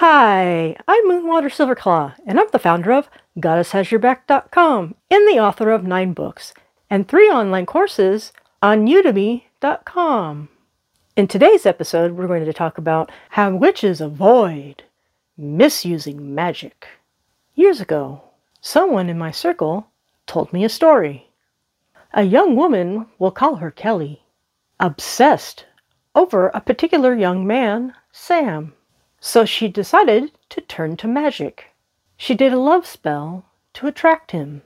Hi, I'm Moonwater Silverclaw, and I'm the founder of GoddessHasYourBack.com and the author of nine books and three online courses on Udemy.com. In today's episode, we're going to talk about how witches avoid misusing magic. Years ago, someone in my circle told me a story. A young woman, we'll call her Kelly, obsessed over a particular young man, Sam. So she decided to turn to magic. She did a love spell to attract him.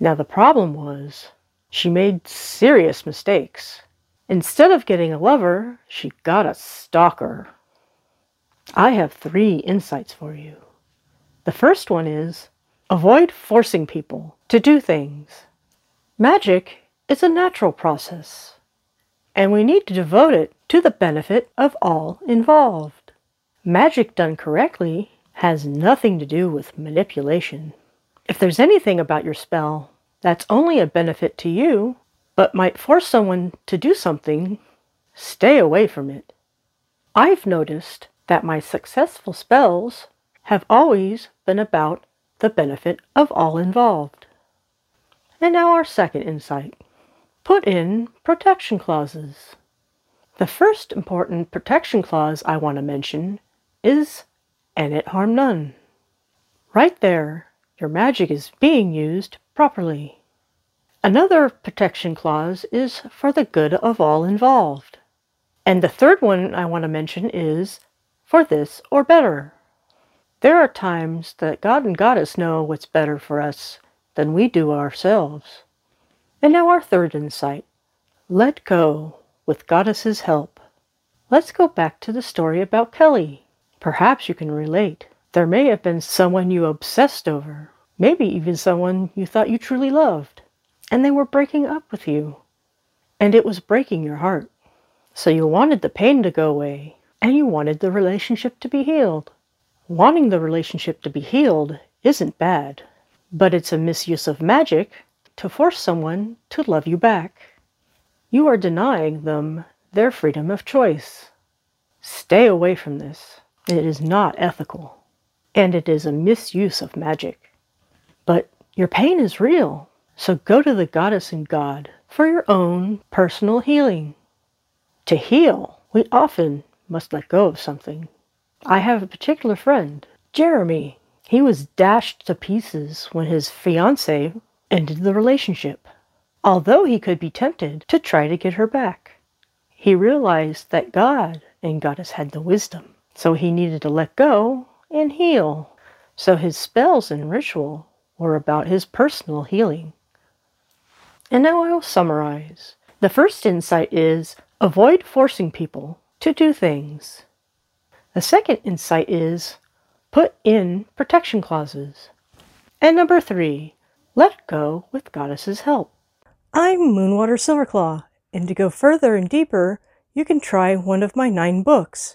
Now the problem was she made serious mistakes. Instead of getting a lover, she got a stalker. I have three insights for you. The first one is avoid forcing people to do things. Magic is a natural process, and we need to devote it to the benefit of all involved. Magic done correctly has nothing to do with manipulation. If there's anything about your spell that's only a benefit to you, but might force someone to do something, stay away from it. I've noticed that my successful spells have always been about the benefit of all involved. And now our second insight. Put in protection clauses. The first important protection clause I want to mention is and it harm none. Right there, your magic is being used properly. Another protection clause is for the good of all involved. And the third one I want to mention is for this or better. There are times that God and Goddess know what's better for us than we do ourselves. And now our third insight. Let go with Goddess's help. Let's go back to the story about Kelly. Perhaps you can relate. There may have been someone you obsessed over, maybe even someone you thought you truly loved and they were breaking up with you. And it was breaking your heart. So you wanted the pain to go away, and you wanted the relationship to be healed. Wanting the relationship to be healed isn't bad, but it's a misuse of magic to force someone to love you back. You are denying them their freedom of choice. Stay away from this. It is not ethical, and it is a misuse of magic. But your pain is real. So go to the goddess and God for your own personal healing. To heal, we often must let go of something. I have a particular friend, Jeremy. He was dashed to pieces when his fiancee ended the relationship, although he could be tempted to try to get her back. He realized that God and Goddess had the wisdom, so he needed to let go and heal. So his spells and ritual were about his personal healing. And now I will summarize. The first insight is avoid forcing people to do things. The second insight is put in protection clauses. And number three, let go with Goddess's help. I'm Moonwater Silverclaw, and to go further and deeper, you can try one of my nine books.